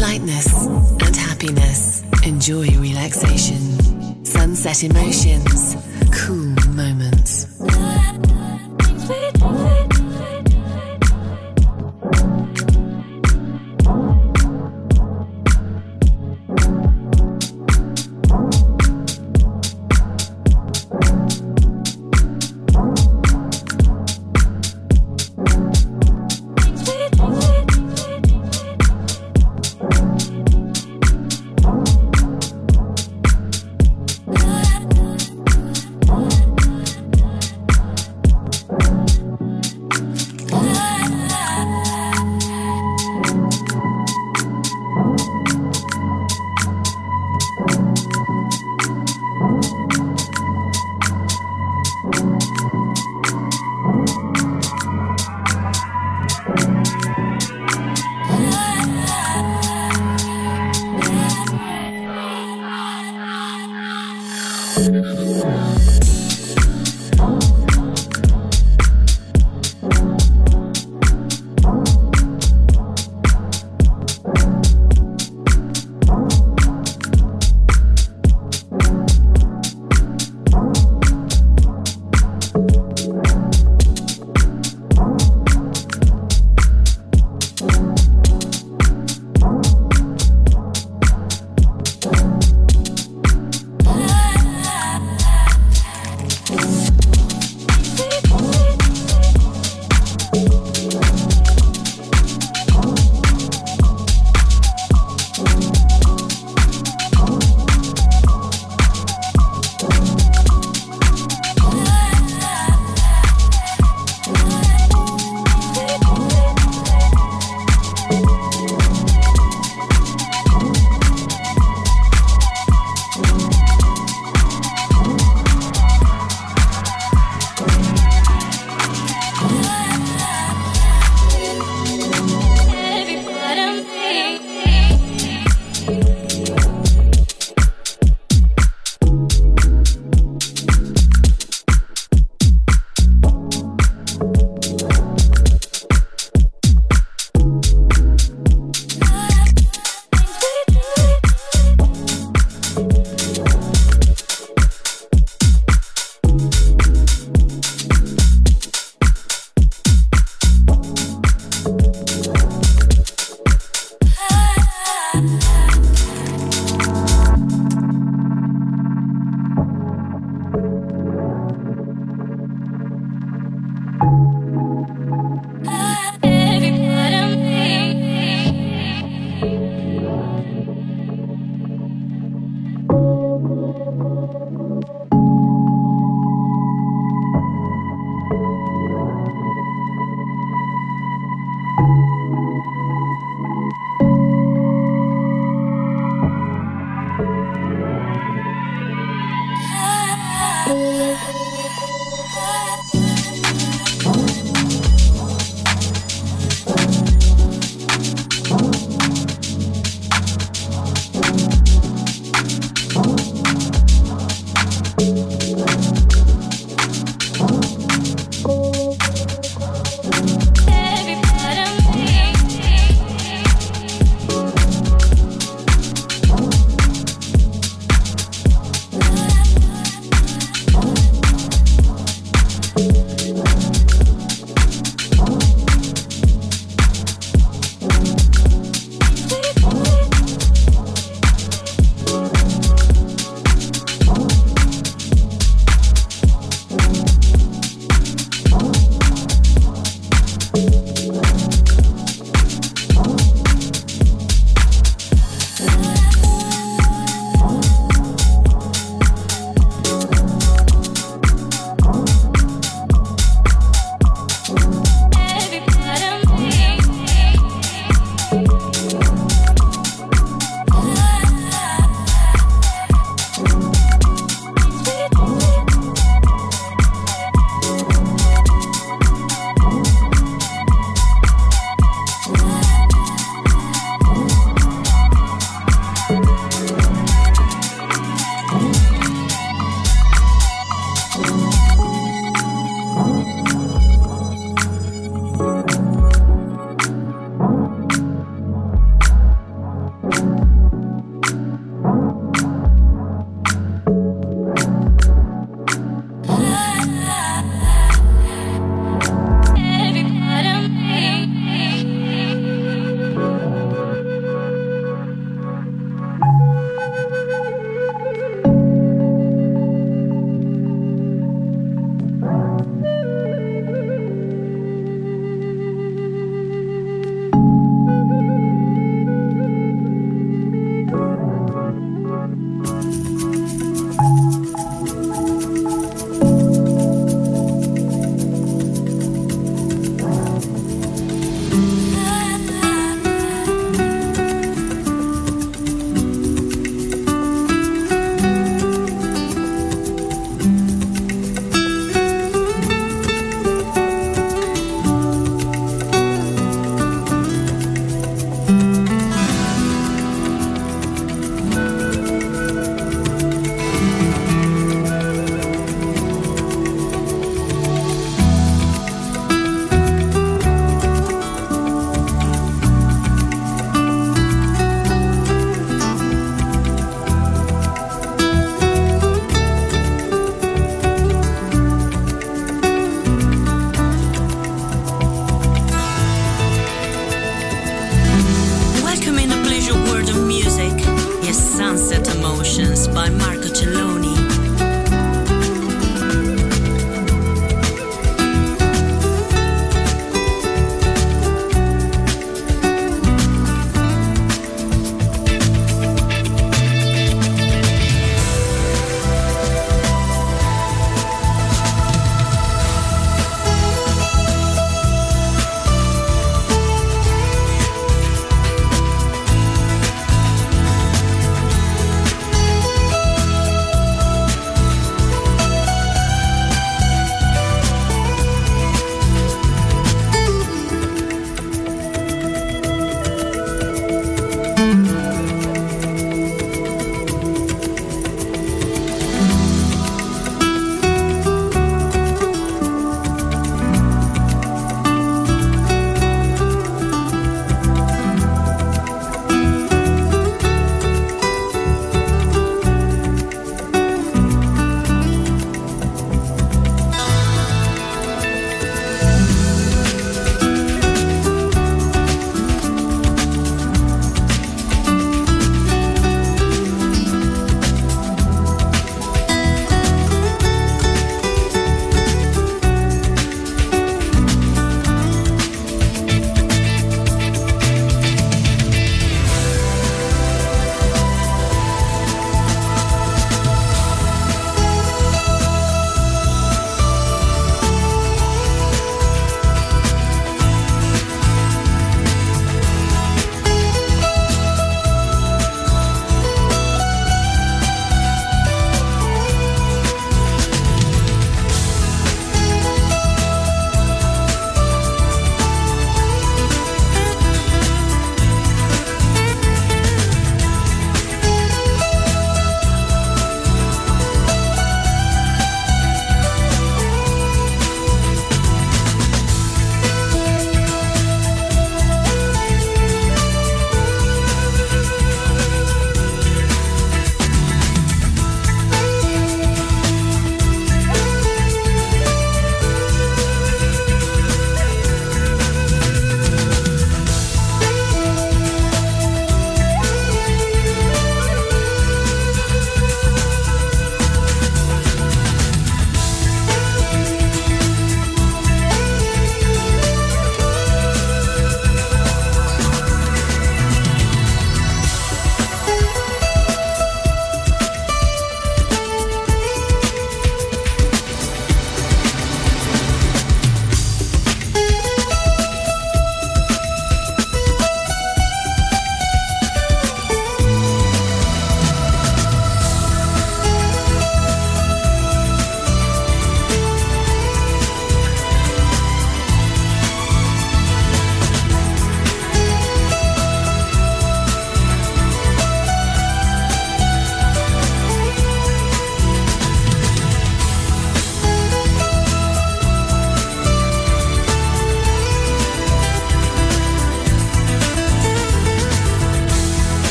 Lightness and happiness. Enjoy relaxation. Sunset Emotions, cool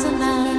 as a man.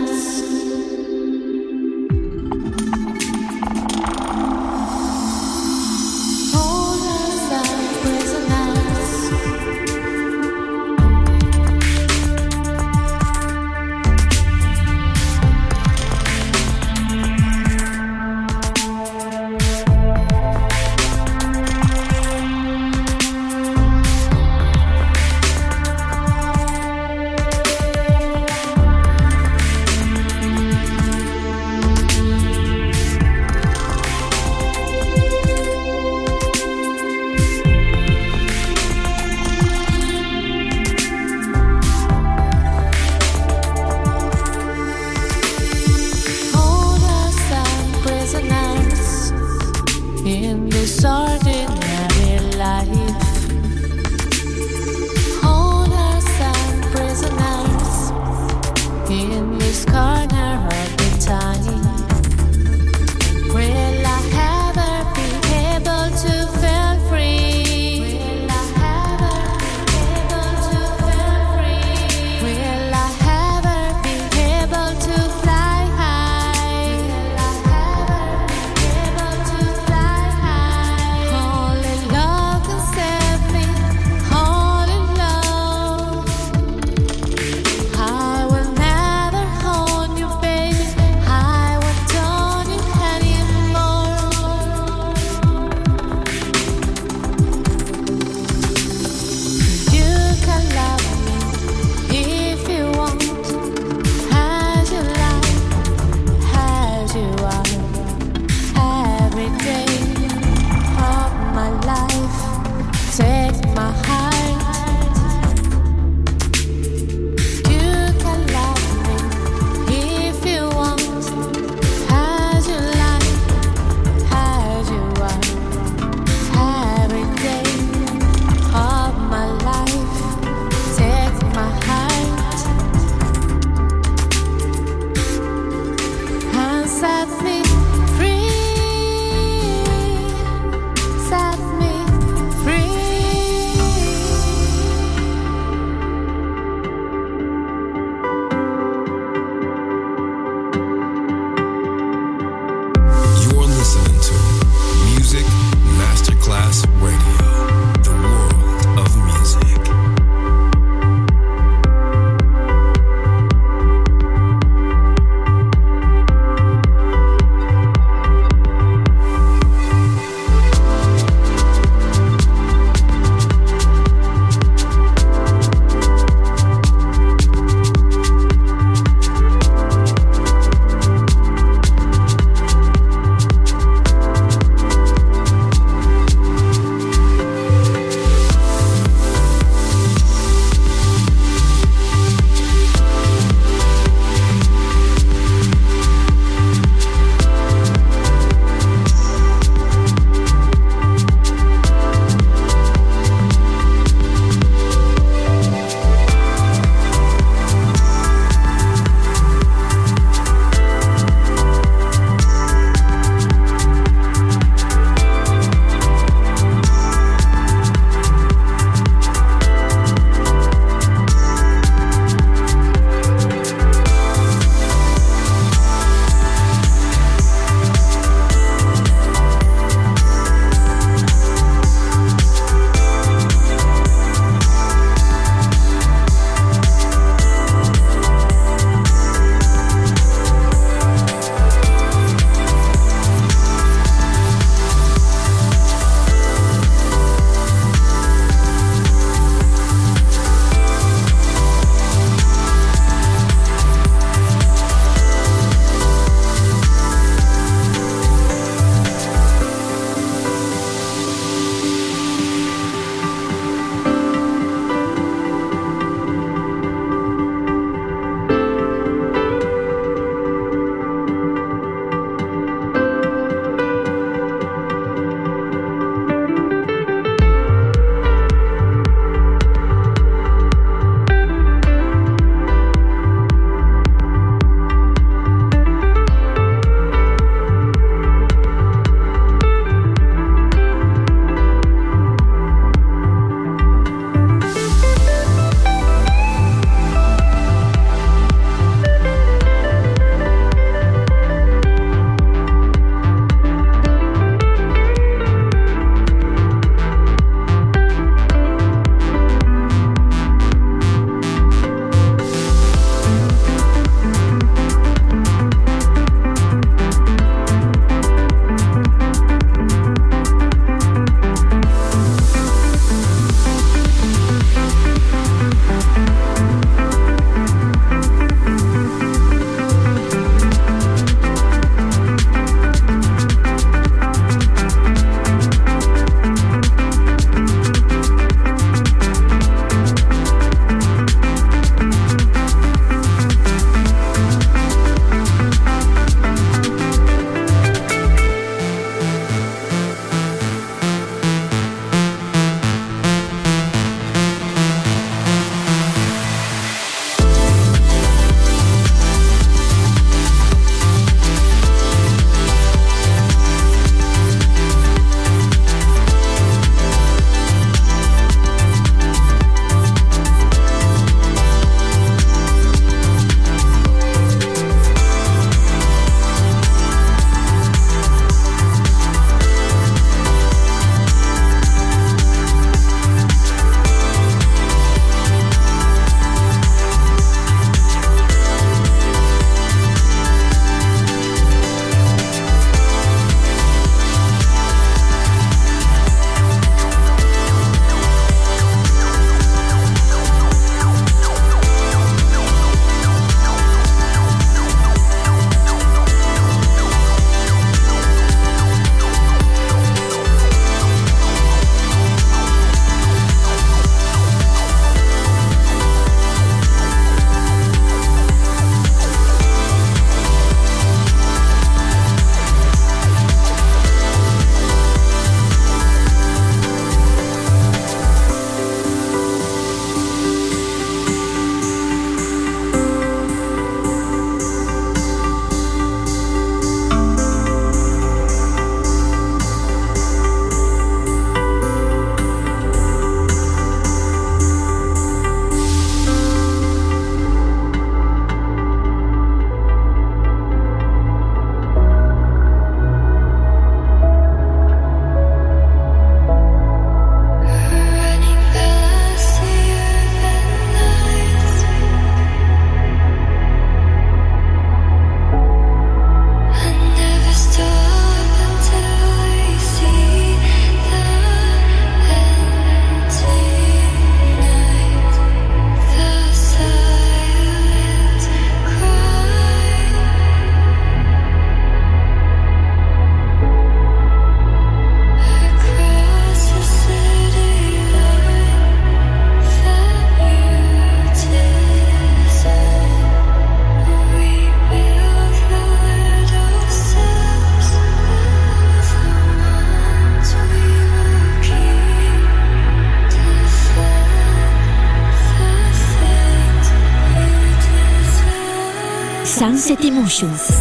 Sunset Emotions. Sunset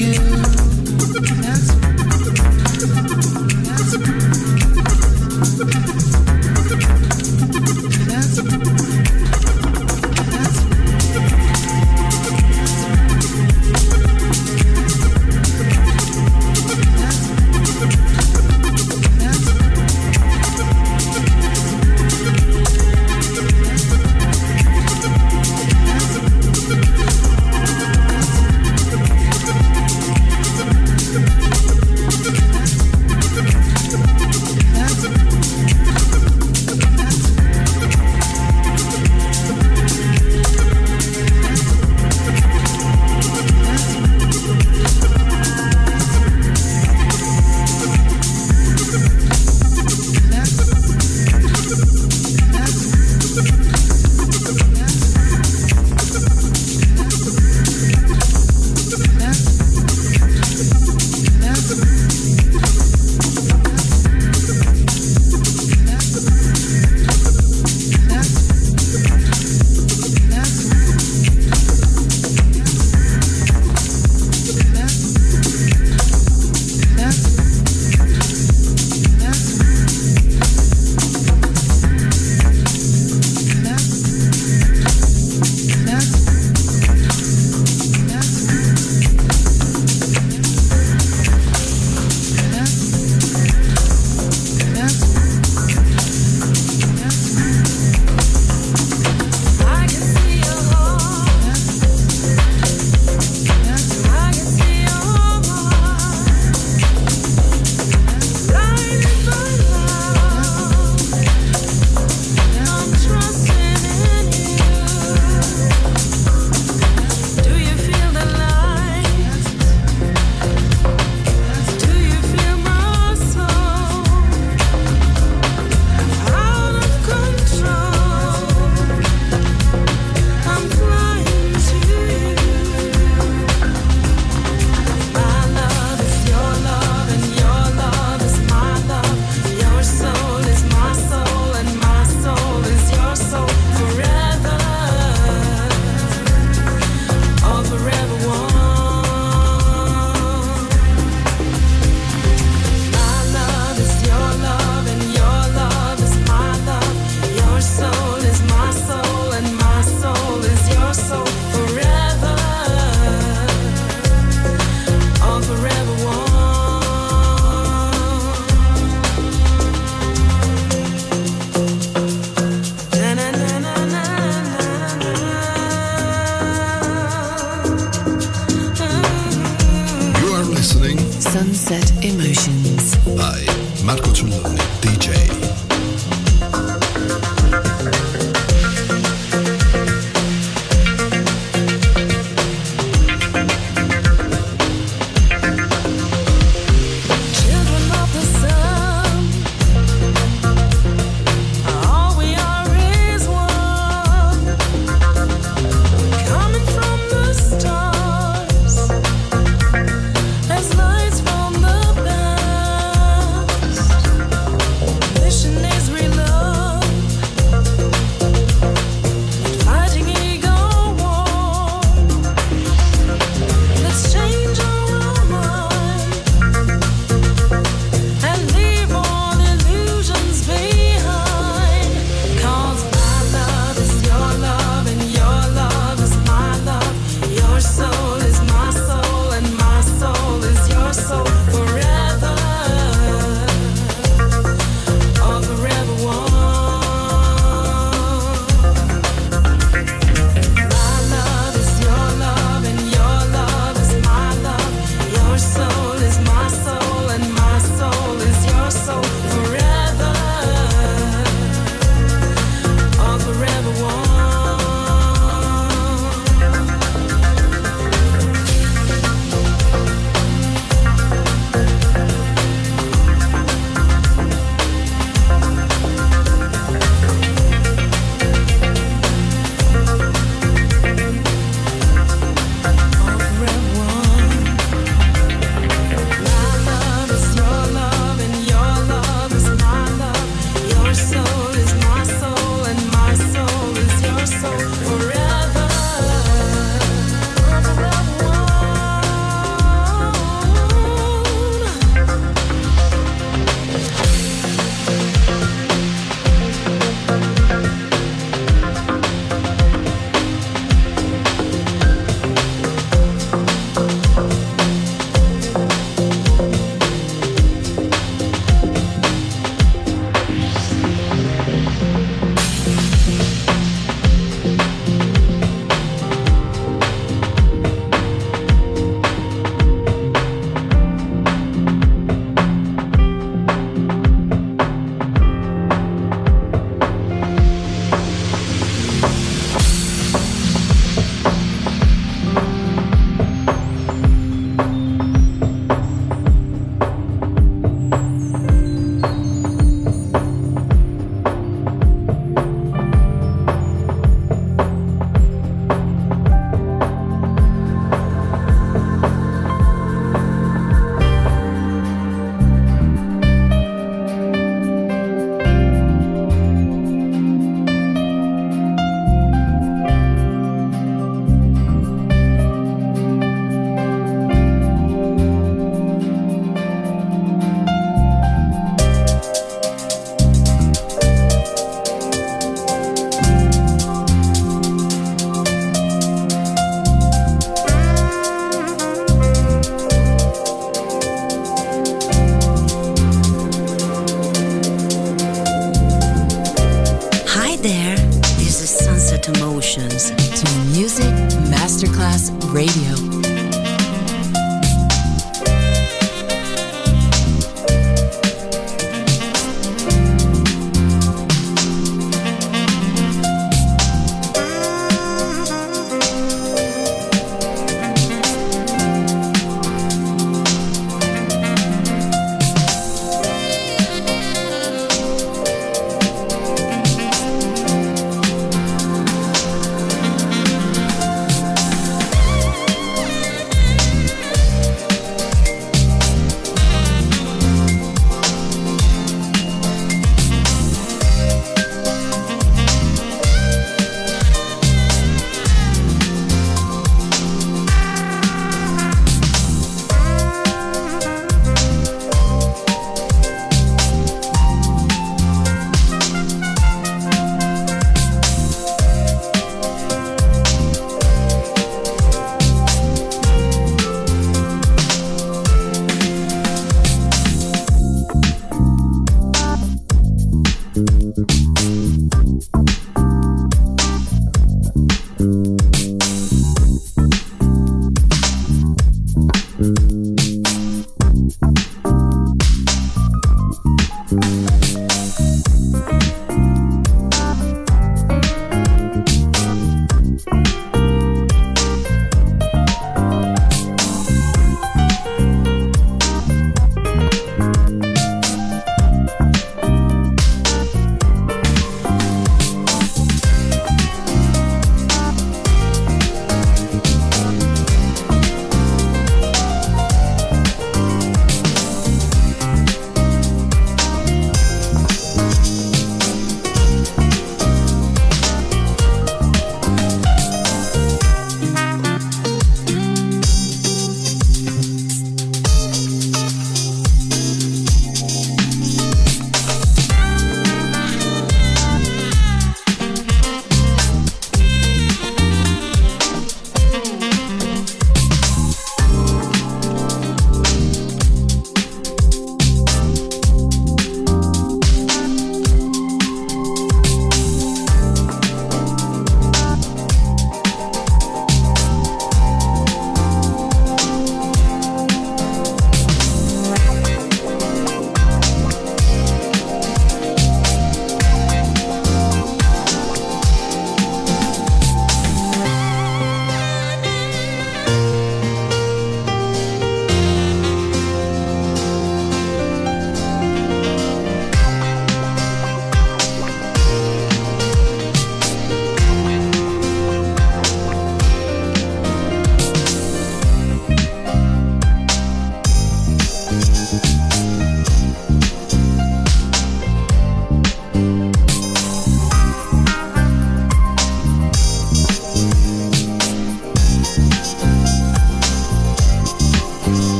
you.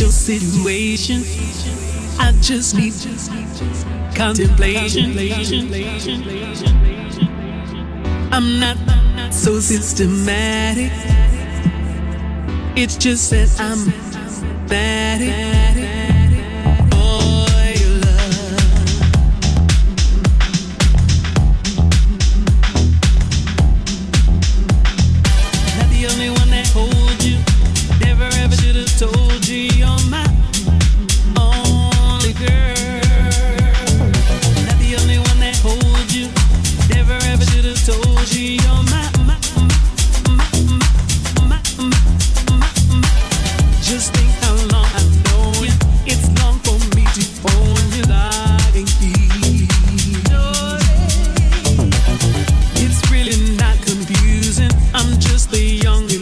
your situation. I just need contemplation. I'm not so systematic. It's just that I'm static. young.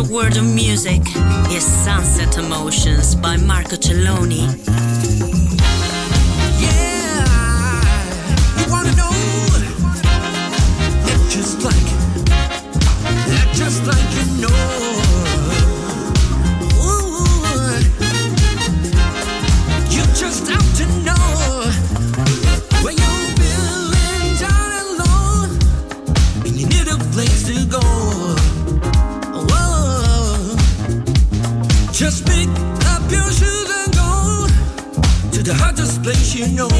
your world of music is Sunset Emotions by Marco Celloni. just like you know. you know